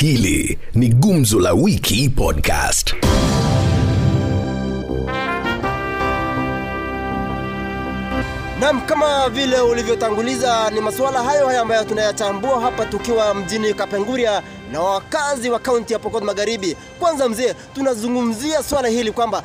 Hili ni Gumzo la Wiki Podcast. Nam, kama vile ulivyotanguliza, ni masuala hayo hayo ambayo tunayachambua hapa tukiwa mjini Kapenguria na wakazi wa kaunti ya Pokot Magharibi. Kwanza mzee, tunazungumzia swala hili kwamba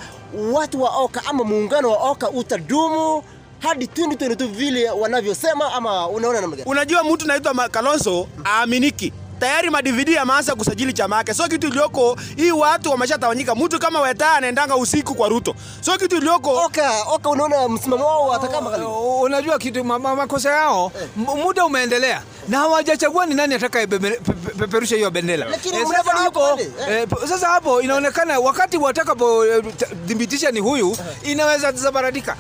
watu wa Oka ama muungano wa Oka utadumu hadi 2022 vile wanavyosema, ama unaona namna gani? Unajua mtu naitwa Kalonzo aaminiki tayari madividi yameanza kusajili chama yake, so kitu iliyoko hii watu wameshatawanyika. Mtu kama Weta anaendanga usiku kwa Ruto, so kitu iliyoko Oka, Oka, unaona msimamo wao hata kama Uh, unajua kitu ma- ma- makosa yao m- muda umeendelea na hawajachagua ni nani atakayepeperusha hiyo bendera. Eh, sasa hapo, eh. eh, sasa hapo inaonekana wakati watakapothibitisha ni huyu inaweza zabaratika.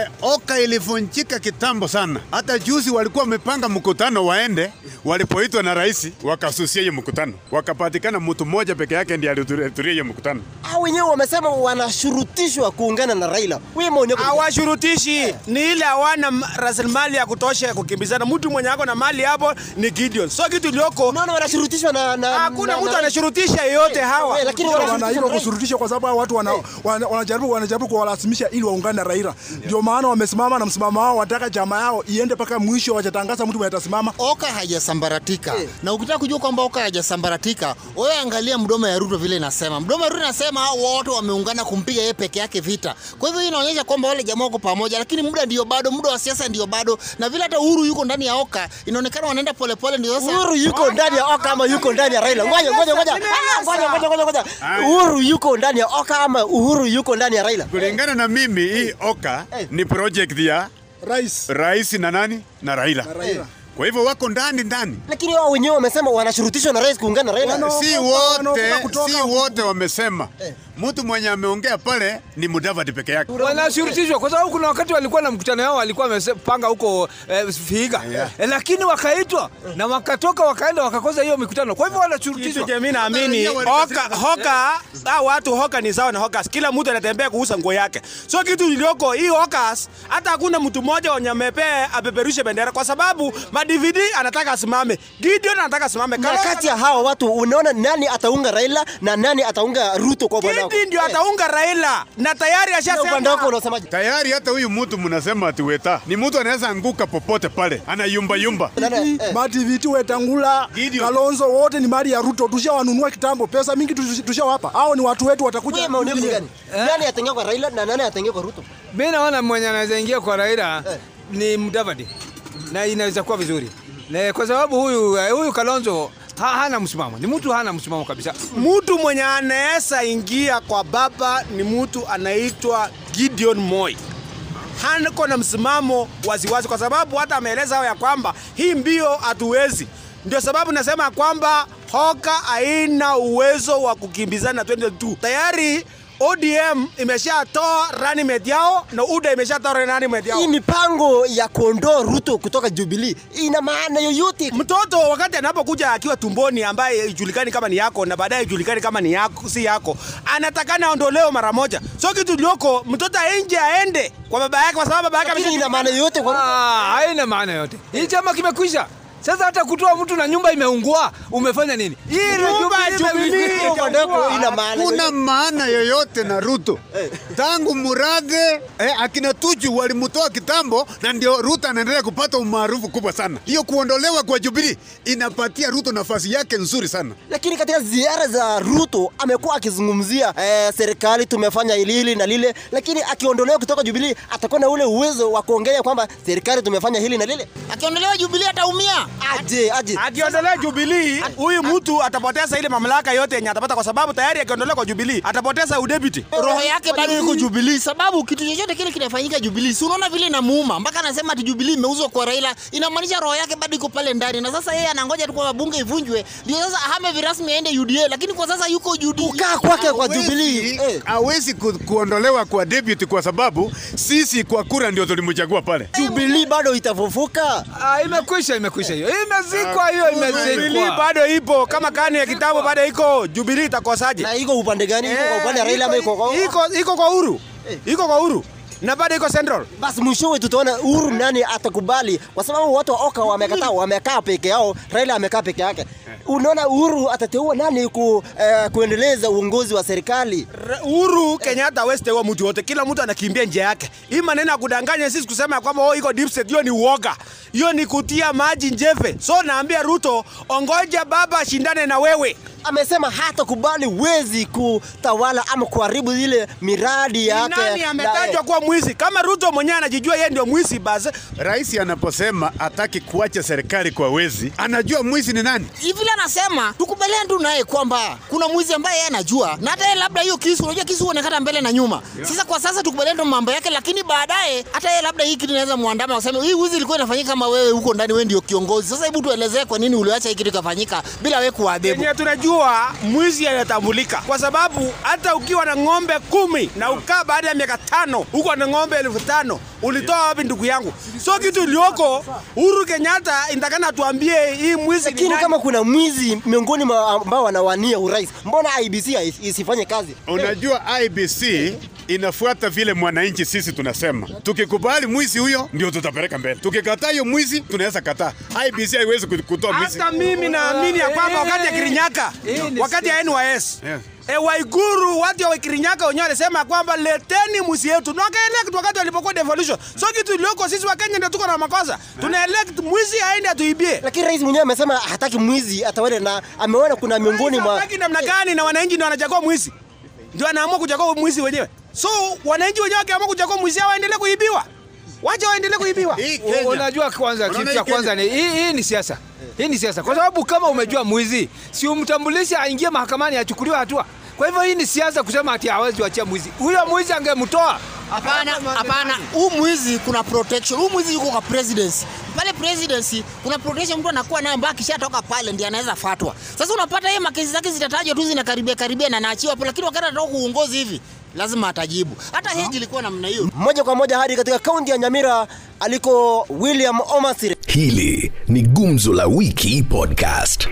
Eh, Oka ilivunjika kitambo sana. Hata juzi walikuwa wamepanga mkutano waende, walipoitwa na rais wakasusia hiyo mkutano, wakapatikana mtu mmoja peke yake ndiye alihudhuria hiyo mkutano. Hao wenyewe wamesema wanashurutishwa kuungana na Raila. Wewe maoni yako ni gani? ni ile hawana rasilimali ya kutosha ya kukimbizana. Mtu mwenye ako na mali hapo ni Gideon, so kitu iliyoko Unaona wanashurutishwa na, na hakuna na- mtu anashurutisha yeyote hawa. hey, lakini Sio wanashurutishwa wanaiba na kwa sababu watu wana, wana, wanajaribu wanajaribu kuwalazimisha ili waungane na Raila. Ndio maana wamesimama na msimamo wao, wataka chama yao iende mpaka mwisho, wajatangaza mtu mwenye atasimama. Oka hajasambaratika Eh. na ukitaka kujua kwamba Oka hajasambaratika, wewe angalia mdomo ya Ruto vile inasema. Mdomo ya Ruto inasema hao wote wameungana kumpiga yeye peke yake vita. Kwa hivyo hii inaonyesha kwamba wale jamaa wako pamoja, lakini muda ndio bado, muda wa siasa ndio bado, na vile hata Uhuru yuko ndani ya Oka, inaonekana wanaenda polepole, ndio sasa Uhuru yuko ndani ya Oka ama yuko ndani ya Raila? Ngoja ngoja ngoja. Ah, Ngoja ngoja ngoja ngoja. Uhuru yuko ndani ya Oka ama Uhuru yuko ndani ya Raila? Kulingana na mimi, hii Oka Eh. ni project ya Rais rais na nani na Raila. Raila. Kwa hivyo wako ndani ndani, Lakini wao wenyewe wamesema wanashurutishwa na rais kuungana na Raila. Si wote, si wote wamesema. Mtu mwenye ameongea pale ni Mudavadi peke yake. wanashurutishwa kwa sababu kuna wakati walikuwa na mkutano yao walikuwa wamepanga huko eh, Vihiga eh, lakini wakaitwa na wakatoka wakaenda wakakosa hiyo mikutano, kwa hivyo wanashurutishwa. mimi naamini hoka hoka yeah. watu hoka ni sawa na hokas, kila mtu anatembea kuuza nguo yake. So kitu iliyoko hii hokas, hata hakuna mtu mmoja wenye amepea apeperushe bendera, kwa sababu madividi anataka asimame, Gideon anataka asimame, kati ya hawa watu unaona nani ataunga Raila na nani ataunga Ruto kwa upande wako? Ndio ataunga Raila na tayari ashasema. unasemaje? Tayari hata huyu mtu mnasema ati Weta ni mtu anaweza anguka popote pale, anayumba yumba. Dada, eh. Mativiti Wetangula, Kalonzo wote ni mali ya Ruto, tushawanunua kitambo, pesa mingi tushawapa. Hao ni watu wetu, watakuja. Wewe maoni yako gani? Nani ataingia kwa Raila na nani ataingia kwa Ruto? Mimi naona mwenye anaweza ingia kwa Raila Eh. ni Mudavadi na inaweza kuwa vizuri na kwa sababu huyu eh, huyu Kalonzo ha, hana msimamo, ni mtu hana msimamo kabisa. Mtu mwenye anaweza ingia kwa baba ni mtu anaitwa Gideon Moi. Hako na msimamo waziwazi, kwa sababu hata ameeleza hao ya kwamba hii mbio hatuwezi. Ndio sababu nasema kwamba Hoka haina uwezo wa kukimbizana na 2022 tayari. ODM imeshatoa running mate yao na UDA imeshatoa running mate yao. Hii mipango ya kuondoa Ruto kutoka Jubilee ina maana yoyote? Mtoto wakati anapokuja akiwa tumboni, ambaye ijulikani kama ni yako na baadaye ijulikani kama ni yako, si yako, anatakana aondolewe mara moja. So kitu lioko mtoto aende aende kwa baba yake, kwa sababu baba yake ina maana yoyote kwa Ruto? Ah, haina maana yoyote. Hii chama kimekwisha. Sasa hata kutoa mtu na nyumba imeungua, umefanya nini? Kuna yoyote? maana yoyote na Ruto tangu Murathe eh, akina Tuju walimtoa kitambo, na ndio Ruto anaendelea kupata umaarufu kubwa sana. Hiyo kuondolewa kwa Jubilee inapatia Ruto nafasi yake nzuri sana. Lakini katika ziara za Ruto amekuwa akizungumzia eh, serikali tumefanya hili hili na lile, lakini akiondolewa kutoka Jubilee atakuwa na ule uwezo wa kuongelea kwamba serikali tumefanya hili na lile. akiondolewa Jubilee ataumia. Aje aje. akiondolewa Jubilee, huyu mtu atapoteza ile mamlaka yote yenye atapata, kwa sababu tayari akiondolewa kwa Jubilee atapoteza udebiti. roho yake bado iko Jubilee, sababu kitu chochote kile kinafanyika Jubilee, si unaona vile inamuuma mpaka anasema ati Jubilee imeuzwa kwa Raila, inamaanisha roho yake bado iko pale ndani, na sasa yeye anangoja tu kwa bunge ivunjwe ndio sasa ahame virasmi aende UDA, lakini kwa sasa yuko UDA. Kukaa kwake kwa Jubilee. Eh. hawezi ku, kuondolewa kwa deputy kwa sababu sisi kwa kura ndio tulimchagua pale. Jubilee bado itafufuka. Ah, imekwisha imekwisha hiyo. Imezikwa hiyo imezikwa. bado ipo kama kani ya kitabu bado iko. Jubilee itakosaje? Na iko upande gani? Iko kwa upande Raila ama iko kwa iko iko kwa Uhuru, iko kwa Uhuru. Na bado iko Central. Basi mwishowe tutaona Uhuru nani atakubali, kwa sababu watu wa Oka wamekataa, wamekaa peke yao, Raila amekaa peke yake. Unaona Uhuru atateua nani ku, eh, kuendeleza uongozi wa serikali? Uhuru Kenyatta hawezi teua mtu yote, kila mtu anakimbia njia yake. Hii maneno ya kudanganya sisi kusema kwamba oh, iko deep state, hiyo ni uoga, hiyo ni kutia maji njeve. So naambia Ruto, ongoja baba ashindane na wewe. Amesema hatakubali wezi kutawala ama kuharibu ile miradi yake. nani ametajwa kuwa mwizi? Kama Ruto mwenyewe anajijua yeye ndio mwizi, basi Rais anaposema ataki kuacha serikali kwa wezi, anajua mwizi ni nani. hivi anasema tukubaliane tu naye kwamba kuna mwizi ambaye yeye anajua na hata yeye labda hiyo kisu, unajua kisu huonekana mbele na nyuma. Sasa kwa sasa tukubaliane tu mambo yake, lakini baadaye hata yeye labda hii kitu inaweza muandama useme hii wizi ilikuwa inafanyika kama wewe huko ndani, wewe ndio kiongozi. Sasa hebu tuelezee kwa nini uliacha hii kitu ikafanyika bila wewe kuadhibu. yenye tunajua mwizi anatambulika kwa sababu hata ukiwa na ng'ombe kumi na ukaa baada ya miaka tano uko na ng'ombe elfu tano ulitoa wapi ndugu yangu? So kitu ilioko Uhuru Kenyatta intakana tuambie hii mwizi Lakini kama kuna mwizi miongoni mwa ambao wanawania urais, mbona IBC isifanye kazi? Unajua IBC inafuata vile mwananchi sisi tunasema. Tukikubali mwizi huyo ndio tutapeleka mbele, tukikataa hiyo mwizi tunaweza kataa. IBC haiwezi kutoa mwizi. Hata mimi naamini ya kwamba wakati ya Kirinyaka, wakati ya NYS Yes. E, Waiguru watu wa Kirinyaka wenyewe walisema kwamba leteni mwizi yetu, na wakaelect wakati walipokuwa devolution. So kitu iliyoko sisi wa Kenya ndio tuko na makosa, tunaelect mwizi aende atuibie. Lakini rais mwenyewe amesema hataki mwizi atawale, na ameona kuna miongoni mwa Hataki namna gani na wananchi ndio wanachagua mwizi, ndio anaamua kuchagua mwizi wenyewe. So wananchi wenyewe wakiamua kuchagua mwizi hao waendelee kuibiwa, wacha waendelee kuibiwa. Unajua kwanza, kitu cha kwanza ni hii, hii ni siasa. Hii ni siasa, kwa sababu kama umejua mwizi, si umtambulishe aingie mahakamani achukuliwe hatua. Kwa hivyo hii ni siasa kusema ati hawezi wachia mwizi. Huyo mwizi angemtoa. Hapana, hapana. Huu mwizi kuna protection. Huu mwizi yuko kwa presidency. Pale presidency kuna protection mtu anakuwa nayo ambaye akishatoka pale ndiye anaweza fatwa. Sasa unapata yeye makesi zake zitatajwa tu zinakaribia karibia na anaachiwa hapo, lakini wakati anatoka uongozi hivi lazima atajibu. Hata Heji ilikuwa namna hiyo. moja kwa moja hadi katika kaunti ya Nyamira aliko William Omasiri. Hili ni Gumzo la Wiki Podcast.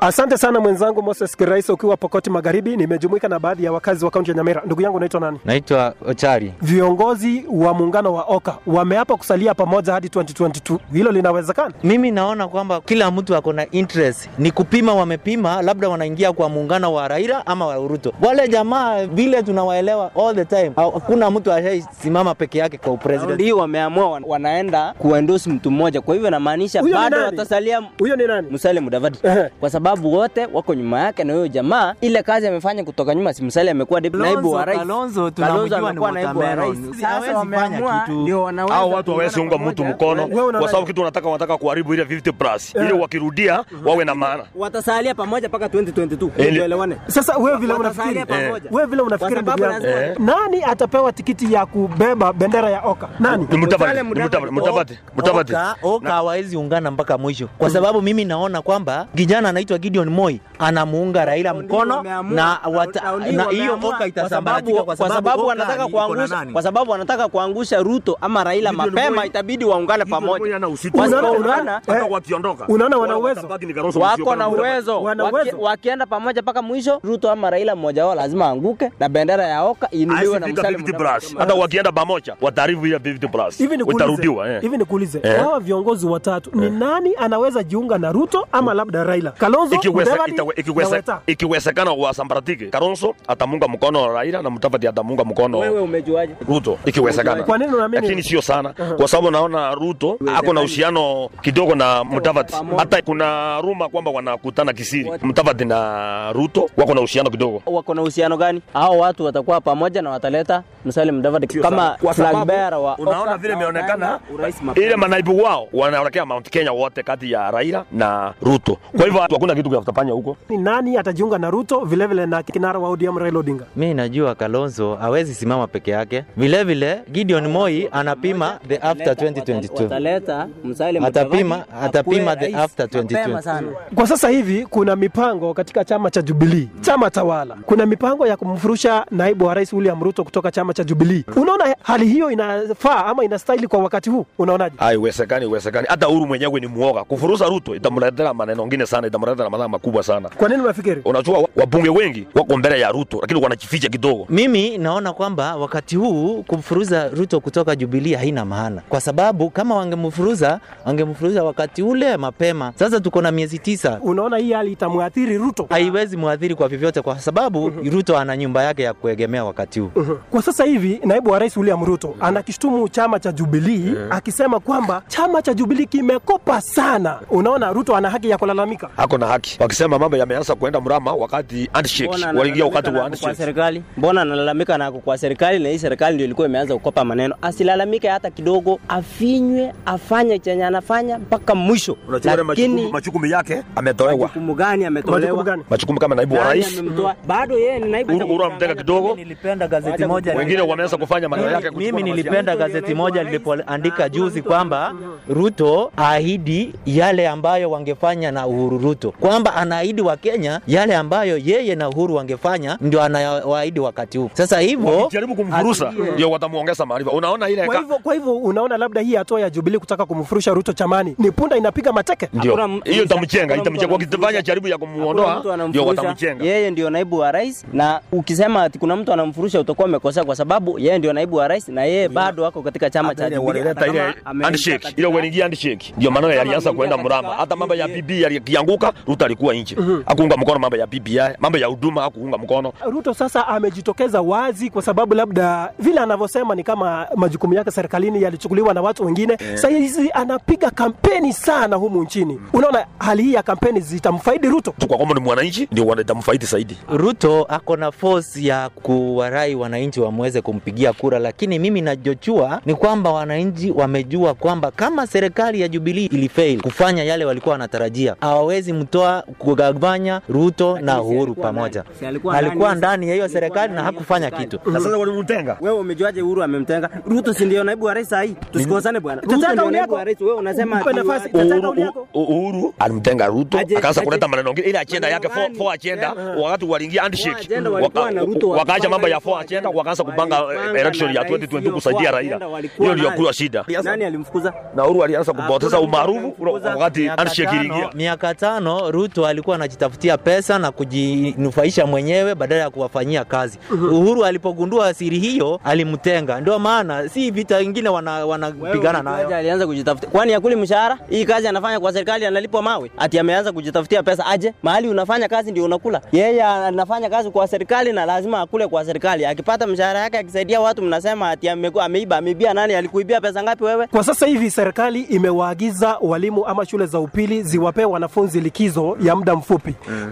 Asante sana mwenzangu Moses Kirais ukiwa Pokoti Magharibi. Nimejumuika na baadhi ya wakazi wa kaunti ya Nyamira. Ndugu yangu naitwa nani? Naitwa Ochari. Viongozi wa muungano wa Oka wameapa kusalia pamoja hadi 2022. Hilo linawezekana? Mimi naona kwamba kila mtu ako na interest, ni kupima, wamepima, labda wanaingia kwa muungano wa Raila ama wa Ruto. Wale jamaa vile tunawaelewa all the time, hakuna mtu ashaisimama peke yake kwa upresident. Ndio wameamua wanaenda kuendorse mtu mmoja, kwa hivyo inamaanisha bado watasalia Huyo ni nani? Musalia Mudavadi kwa sababu wote wako nyuma yake, na huyo jamaa ile kazi amefanya kutoka nyuma, Simsali amekuwa naibu wa rais, Kalonzo tunamjua ni amekuwa naibu wa rais. Sasa wameamua ndio wanaweza hao watu waweze unga mtu mkono kwa sababu kitu wanataka wanataka kuharibu ile 50 plus. Ili wakirudia wawe na maana. Watasalia pamoja mpaka 2022 Eh, elewane. Sasa wewe vile unafikiri, wewe vile unafikiri ndugu yangu, nani atapewa tikiti ya kubeba bendera ya Oka? Nani? Mudavadi, Mudavadi, Mudavadi. Oka, hawezi ungana mpaka mwisho, kwa sababu mimi naona kwamba kijana anaitwa Gideon Moi anamuunga Raila mkono na, hiyo kwa itasambaratika sababu, kwa sababu wanataka kuangusha kwa sababu wanataka kuangusha Ruto ama Raila mapema, itabidi waungane pamoja. Unaona- eh, unaona wana uwezo. wako na uwezo. Wakienda pamoja mpaka mwisho, Ruto ama Raila mmoja wao lazima aanguke na bendera ya Oka inuliwe na Haisifika Musalia 50 Mudavadi. plus. Hata wakienda pamoja wataribu ile 50 plus. Itarudiwa eh. hivi nikuulize, Eh. hawa viongozi watatu ni nani anaweza jiunga na Ruto ama labda Raila? Kalonzo, Ikiweze- ikiwezekana wasambaratike Kalonzo atamunga mkono Raila na Mutavati atamunga mkono Wewe umejuaje? Ruto ikiwezekana, Kwa nini unaamini? lakini sio sana, kwa sababu naona Ruto ako na uhusiano kidogo na Mutavati, Hata kuna ruma kwamba wanakutana kisiri, Mutavati na Ruto wako na uhusiano kidogo. wako na uhusiano gani? Hao watu watakuwa pamoja na wataleta msali Mutavati kama flag bearer wa unaona vile imeonekana ile manaibu wao wanaelekea Mount Kenya wote kati ya Raila na Ruto. Kwa hivyo hakuna kitu kitafanya huko. Ni nani atajiunga na Ruto vilevile vile na kinara wa ODM Raila Odinga? Mi najua Kalonzo hawezi simama peke yake. Vile vile Gideon Moi anapima the after 2022. wataleta Musalia Mudavadi Atapima atapima the after 2022. Kwa sasa hivi kuna mipango katika chama cha Jubilee, chama tawala. Kuna mipango ya kumfurusha naibu wa rais William Ruto kutoka chama cha Jubilee. Unaona hali hiyo inafaa ama inastahili kwa wakati huu? Unaonaje? Haiwezekani, haiwezekani. Hata Uhuru mwenyewe ni muoga. Kufuruza Ruto itamletea maneno mengine sana, itamletea madhara makubwa sana. Kwa nini unafikiri? Unajua wabunge wengi wako mbele ya Ruto, lakini wanajificha kidogo. Mimi naona kwamba wakati huu kumfuruza Ruto kutoka Jubilee haina maana, kwa sababu kama wangemfuruza wangemfuruza wakati ule mapema. Sasa tuko na miezi tisa, Unaona hii hali itamwathiri Ruto? haiwezi mwathiri kwa vyovyote, kwa sababu Ruto ana nyumba yake ya kuegemea wakati huu. Kwa sasa hivi naibu wa rais William Ruto anakishtumu chama cha Jubilee akisema kwamba chama cha Jubilee kimekopa sana. Unaona, Ruto ana haki ya kulalamika. ako na haki, wakisema mambo yameanza kuenda mrama wakati handshake waliingia wakati wa handshake. kwa serikali? Mbona analalamika na kwa serikali na hii serikali ndio ilikuwa imeanza kukopa maneno? Asilalamike hata kidogo, afinywe, afanye chenye anafanya mpaka mwisho. Lakini majukumu yake ametolewa, majukumu gani ametolewa? Majukumu kama naibu wa rais. Bado yeye ni naibu. Uhuru Uhuru kidogo, Nilipenda gazeti moja wengine wameanza kufanya maneno yake. Mimi nilipenda gazeti moja lilipoandika juzi kwamba Ruto ahidi yale ambayo wangefanya na Uhuru Ruto, kwamba anaahidi wa Kenya yale ambayo yeye na Uhuru wangefanya, ndio anawaahidi wakati huu. Sasa hivyo jaribu kumfurusa ndio watamuongeza maarifa. Unaona ile Kwa hivyo, kwa hivyo unaona labda hii hatua ya Jubilee kutaka kumfurusha Ruto chamani ni punda inapiga mateke. ndio hiyo mtu itamchenga. Wakifanya jaribu ya kumuondoa ndio watamchenga. Yeye ndio naibu wa rais, na ukisema ati kuna mtu anamfurusha utakuwa umekosea, kwa sababu yeye ndio naibu wa rais na yeye bado ako katika chama cha Jubilee. ile handshake, ile wengine handshake, ndio maana yalianza kuenda mrama. Hata mambo ya BBI yalianguka, Ruto alikuwa nje, hakuunga mkono mambo ya BBI, mambo ya huduma hakuunga mkono. Ruto sasa amejitokeza wazi kwa sababu labda vile anavyosema ni kama majukumu yake serikalini yalichukuliwa na watu wengine. Sasa hizi anapiga kampeni sana humu nchini. Unaona hali hii ya kampeni zitamfaidi Ruto. Tu kwa kwamba ni mwananchi ndio wanatamfaidi zaidi. Ruto ako na force ya kuwarai wananchi wamweze kumpigia kura, lakini mimi najochua ni kwamba wananchi wamejua kwamba kama serikali ya Jubilee ilifail kufanya yale walikuwa wanatarajia, hawawezi mtoa kugawanya Ruto na Uhuru pamoja. alikuwa ndani, ya hiyo serikali na hakufanya kitu. Na sasa walimtenga. Wewe umejuaje Uhuru amemtenga? Ruto si ndio naibu wa rais sahi? Tusikosane bwana. Tutaka naibu wa rais. Wewe unasema Uhuru, Uhuru alimtenga Ruto akaanza kuleta maneno mengine, ile agenda yake four, four agenda wakati waliingia handshake na wakaacha mambo ya four agenda wakaanza kupanga eh, election ya 2022 kusaidia Raila. Hiyo ndio nayo. shida. Nani alimfukuza? Na Uhuru alianza kupoteza umaarufu wakati Miaka handshake iliingia. miaka tano Ruto alikuwa anajitafutia pesa na kujinufaisha mwenyewe badala ya kuwafanyia kazi. Uhuru alipogundua siri hiyo alimtenga. Ndio maana si vita ingine wana- wanapigana wana nayo. alianza kujitafutia. Kwani akuli mshahara? Hii kazi anafanya kwa serikali analipwa mawe. Ati ameanza kujitafutia pesa aje? Mahali unafanya kazi ndio unakula. Yeye anafanya kazi kwa serikali na lazima akule kwa serikali. Akipata mshahara yake akisaidia watu mnasema ati amekuwa ameiba, ameibia nani? Alikuibia pesa ngapi wewe? Kwa sasa hivi serikali imewaagiza walimu ama shule za upili ziwapee wanafunzi likizo ya muda mfupi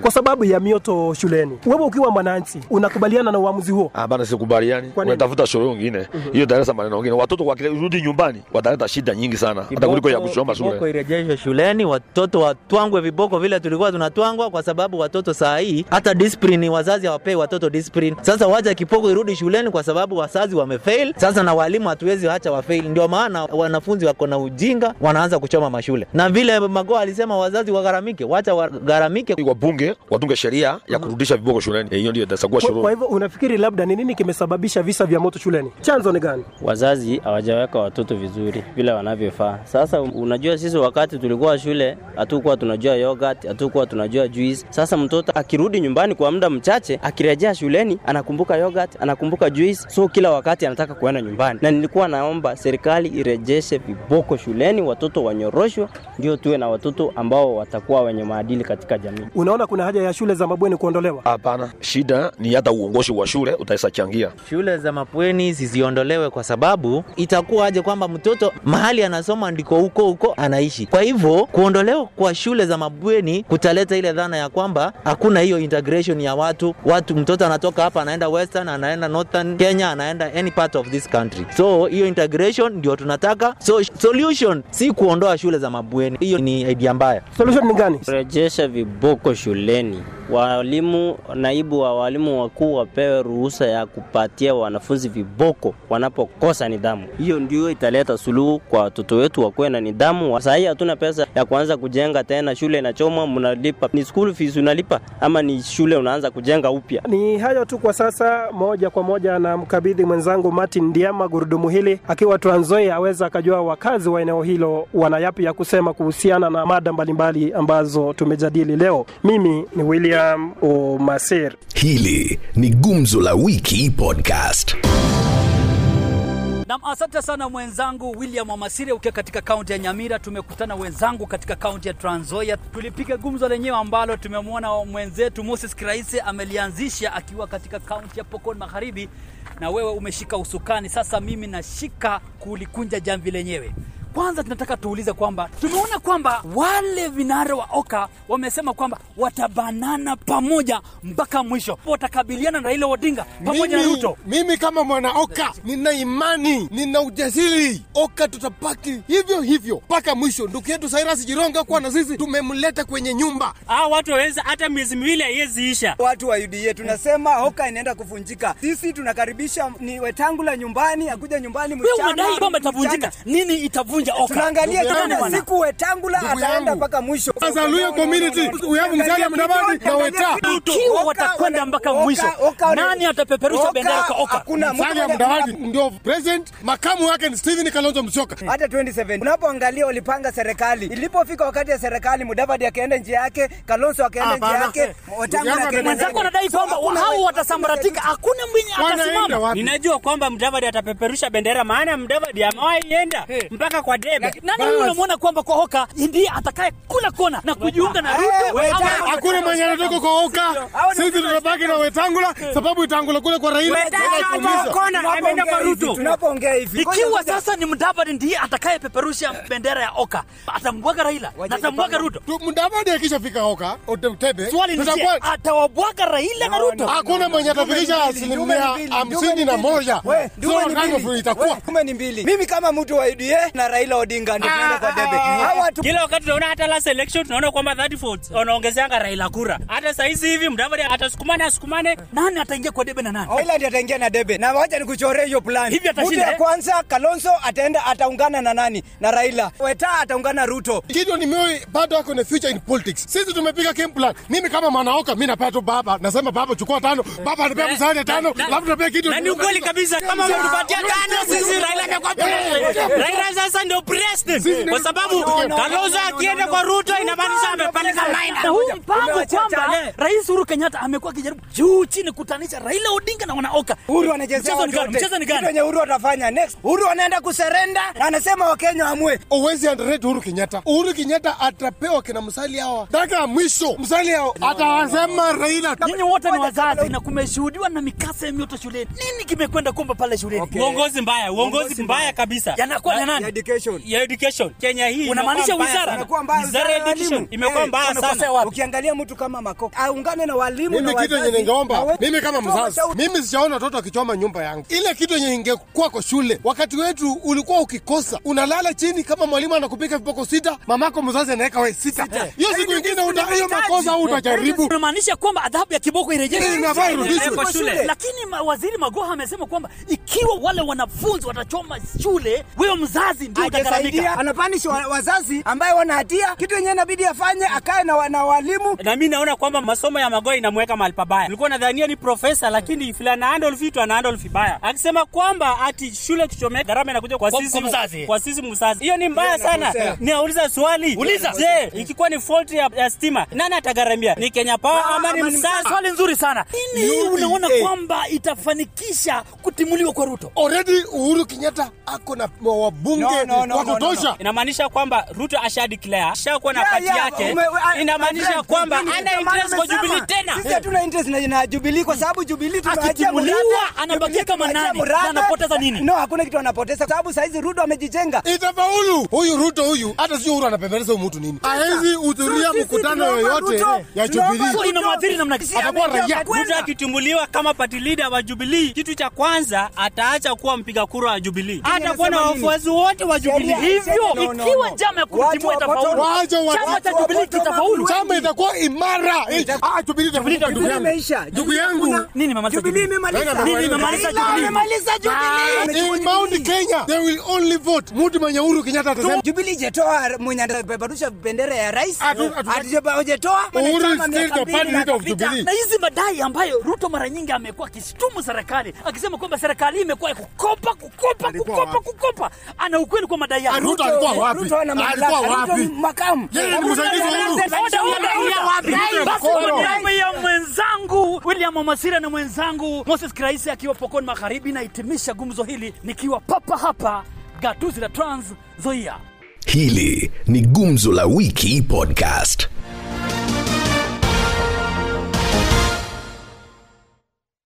kwa sababu ya mioto shuleni. Wewe ukiwa mwananchi unakubaliana na uamuzi huo? Ah, bana sikubaliani. Unatafuta shule nyingine. Hiyo italeta maneno mengine. Watoto wakirudi nyumbani wataleta shida nyingi sana. Hata kuliko ya kusoma shule. shule. irejeshwe shuleni, watoto watwangwe viboko vile tulikuwa tunatwangwa, kwa sababu watoto saa hii hata discipline, wazazi hawapei watoto discipline. Sasa wacha kipoko irudi shuleni, kwa sababu wazazi wamefail. Sasa na walimu hatuwezi acha wafail, ndio maana wanafunzi wako na ujinga, wanaanza kuchoma mashule, na vile Magoa alisema wazazi wagharamike, wacha wagharamike. Wabunge watunge sheria ya kurudisha viboko shuleni. Eh, Hiyo ndio itakuwa Kwa, kwa hivyo unafikiri labda ni nini kimesababisha visa vya moto shuleni? Chanzo ni gani? Wazazi hawajaweka watoto vizuri vile wanavyofaa. Sasa unajua, sisi wakati tulikuwa shule hatukuwa tunajua yogurt, hatukuwa tunajua juice. Sasa mtoto akirudi nyumbani kwa muda mchache, akirejea shuleni anakumbuka yogurt, anakumbuka juice, so kila wakati anataka kuenda nyumbani. Na nilikuwa naomba serikali irejeshe viboko shuleni, watoto wanyoroshwe, ndio tuwe na watoto ambao watakuwa wenye maadili katika jamii. Unaona kuna haja ya shule za mabweni kuondolewa? Hapana, shida ni hata uongozi wa shule utaweza changia. Shule za mabweni ziziondolewe kwa sababu itakuwa aje kwamba mtoto mahali anasoma ndiko huko huko anaishi. Kwa hivyo kuondolewa kwa shule za mabweni kutaleta ile dhana ya kwamba hakuna hiyo integration ya watu watu, mtoto anatoka hapa anaenda western, anaenda northern Kenya, anaenda any part of this country. So hiyo integration ndio tunataka. So solution si kuondoa shule za mabweni, hiyo ni idea mbaya. Solution ni gani? Rejesha viboko shuleni walimu, naibu wa walimu wakuu wapewe ruhusa ya kupatia wanafunzi viboko wanapokosa nidhamu. Hiyo ndio italeta suluhu kwa watoto wetu wakuwe na nidhamu. Saa hii hatuna pesa ya kuanza kujenga tena, shule inachomwa, mnalipa ni school fees unalipa, ama ni shule unaanza kujenga upya? Ni hayo tu kwa sasa. Moja kwa moja na mkabidhi mwenzangu Martin Ndiama gurudumu hili akiwa Trans Nzoia, aweza akajua wakazi wa eneo hilo wana yapi ya kusema kuhusiana na mada mbalimbali ambazo tumejadili leo. Mimi ni William Omasir. Hili ni Gumzo la Wiki Podcast. Nam, asante sana mwenzangu William Wamasire ukiwa katika kaunti ya Nyamira. Tumekutana wenzangu katika kaunti ya Trans Nzoia, tulipiga gumzo lenyewe ambalo tumemwona mwenzetu Moses Kiraise amelianzisha akiwa katika kaunti ya Pokot Magharibi, na wewe umeshika usukani. Sasa mimi nashika kulikunja jamvi lenyewe. Kwanza tunataka tuulize kwamba tumeona kwamba wale vinara wa Oka wamesema kwamba watabanana pamoja mpaka mwisho, watakabiliana na Raila Odinga pamoja na Ruto. Mimi kama mwana Oka nina imani, nina ujasiri. Oka tutapaki hivyo hivyo mpaka mwisho. Ndugu yetu Cyrus Jironga kuwa na sisi tumemleta kwenye nyumba. Hao watu waweza hata miezi miwili haiweziisha. Watu wa UDA tunasema Oka inaenda kuvunjika. Sisi tunakaribisha ni Wetangula nyumbani, akuja nyumbani Wewe mchana. unadai kwamba itavunjika. Nini itavunja Oka? Tunaangalia bwana. siku Wetangula ataenda mpaka mwisho. Sasa Luya community, we have Musalia Mudavadi na Weta. Ikiwa watakwenda mpaka mwisho, nani atapeperusha bendera kwa Oka? Musalia Mudavadi ndio president, makamu wake ni Stephen Kalonzo Musyoka. hata 27 unapoangalia walipanga serikali, ilipofika wakati ya serikali, Mudavadi akaenda njia yake, Kalonzo akaenda njia yake, Wetangula akaenda njia Mwenzako anadai kwamba hao watasambaratika, hakuna mwenye atasimama. Ninajua kwamba Mudavadi atapeperusha bendera, maana Mudavadi amewahi enda mpaka kwa debe. Nani huyu unamwona kwamba kwa Hoka ndiye atakaye kula kona na kujiunga na Ruto? Hakuna mwenye anatoka kwa Hoka. Sisi tutabaki na Wetangula sababu Wetangula kule kwa Raila. Ameenda kwa Ruto. Tunapoongea hivi Ikiwa sasa ni Mudavadi ndiye atakaye peperusha bendera ya Oka, atambwaga Raila na atambwaga Ruto. Mudavadi akishafika Oka, Otebe, Swali ni atawabwaga Raila na Ruto? hakuna mwenye atafikisha asilimia hamsini na moja. Mbili. itakuwa. Mimi kama mtu wa UDA na Raila Odinga ndio tunaenda kwa debe. Hawa tu Kila wakati tunaona hata last election tunaona kwamba 30 votes wanaongezeanga Raila kura. Hata saa hizi hivi Mudavadi atasukumane asukumane, Nani ataingia kwa debe na nani? Raila ndiye ataingia na debe. Na wacha nikuchoree hiyo plan. Hivi atashinda, Mtu ya eh? kwanza Kalonzo ataenda ataungana na nani? Na Raila. Weta ataungana na Ruto. Gideon Moi bado ako na future in politics. Sisi tumepiga game plan. Mimi kama mwanaoka mimi napata baba. Nasema baba chukua tano. Baba anapea msaada tano. Labda napea Gideon. na ni ukweli kabisa, kama mtupatia tano, sisi Raila atakuwa. Raila sasa ndio president, kwa sababu Kalonzo akienda kwa Ruto inamaanisha amepeleka na huu mpango kwamba. Rais Uhuru Kenyatta amekuwa akijaribu juu chini kutanisha Raila Odinga na wanaoka. Uhuru anachezea Mchezo ni gani? watu wote. Mchezo ni gani? yenye Uhuru atafanya next. Uhuru anaenda kuserenda na anasema Wakenya waamue. Uwezi underrate Uhuru Kenyatta. Uhuru Kenyatta atapewa kina msali hawa. Ya mwisho msali hao atawasema Raila. Nyinyi wote ni wazazi na kumeshuhudiwa na mikasa ya mioto shuleni. Nini kimekwenda kumba pale shuleni? Uongozi mbaya, uongozi mbaya kabisa. Yanakuwa na nani? Education. ya education Kenya hii Unamaanisha wizara? Imekuwa mbaya, Wizara ya education imekuwa Eh, mbaya sana. Ukiangalia mtu kama Makoko aungane na walimu Mimi na kitu yenye ningeomba mimi kama mzazi, mimi sijaona watoto wakichoma nyumba yangu. Ile kitu yenye ingekuwa kwa shule, wakati wetu ulikuwa ukikosa unalala chini, kama mwalimu anakupika viboko sita, mamako mzazi anaweka wewe sita. Hiyo siku ingine una hiyo makosa utajaribu. Unamaanisha kwamba adhabu ya kiboko irejeshwe Eh, inafaa irudishwe. kwa shule. Lakini waziri Magoha amesema kwamba ikiwa wale wanafunzi watachoma shule, wewe mzazi ndio hajasaidia anapanish wa, wazazi ambaye wana hatia kitu yenyewe inabidi afanye akae na, na walimu na mimi naona kwamba masomo ya Magoi inamweka mahali pabaya. Nilikuwa nadhania ni profesa, lakini fulana handle vitu ana handle vibaya, akisema kwamba ati shule kichomeka, gharama inakuja kwa Kwa- sisi mzazi. kwa sisi mzazi. Hiyo ni mbaya sana. Niauliza swali, Uliza. je, ikikuwa ni fault ya, ya stima nani atagharamia? Ni Kenya Power ama ni mzazi? Swali nzuri sana. Nini unaona kwamba itafanikisha kutimuliwa kwa Ruto? Already Uhuru Kenyatta ako na wabunge No, no, no, wa no, no, kutosha. Inamaanisha kwamba Ruto asha declare ashakuwa na Yeah, pati yeah, yake, inamaanisha kwamba ana interest kwa. Jubilee tena. Sisi hatuna interest na, na Jubilee kwa sababu Jubilee Akitimuliwa, anabakia kama nani? Na anapoteza nini? No, hakuna kitu anapoteza kwa sababu saizi Ruto amejijenga. Itafaulu. Huyu Ruto huyu hata sio Ruto anapembeleza huyu mtu nini. Haezi hudhuria mkutano yoyote ya Jubilee. Inamwathiri namna gani? Atakuwa raia. Ruto akitumbuliwa kama party leader wa Jubilee, kitu cha kwanza ataacha kuwa mpiga kura wa Jubilee, atakuwa na wafuasi wote wa Jubilee. Hivyo No, no, ikiwa no. chama ya kutimua itafaulu, chama cha Jubilee kitafaulu. Chama itakuwa imara. Eh, Ah, Jubilee itafaulu. ndugu Jubilee yangu. imeisha. Ndugu yangu. Nini imemaliza Jubilee. Nini imemaliza Jubilee? Imemaliza Jubilee. In Mount Kenya, they will only vote. Mtu mwenye Uhuru Kenyatta atasema Jubilee ijetoa mwenye anapeperusha bendera ya rais Atu- atu- hatujatoa Uhuru is still the party of. Jubilee. na hizi madai ambayo Ruto mara nyingi amekuwa akishtumu serikali akisema kwamba serikali imekuwa kukopa kukopa kukopa kukopa, ana ukweli kwa madai ya. Ruto alikuwa wapi? Ruto ana Alikuwa wapi? makamu. Yeye ni msaidizi wa Uhuru. Basi ya mwenzangu William omasira na mwenzangu Moses Kiraisi akiwa Pokoni Magharibi, nahitimisha gumzo hili nikiwa papa hapa gatuzi la Trans Nzoia. Hili ni Gumzo la Wiki Podcast.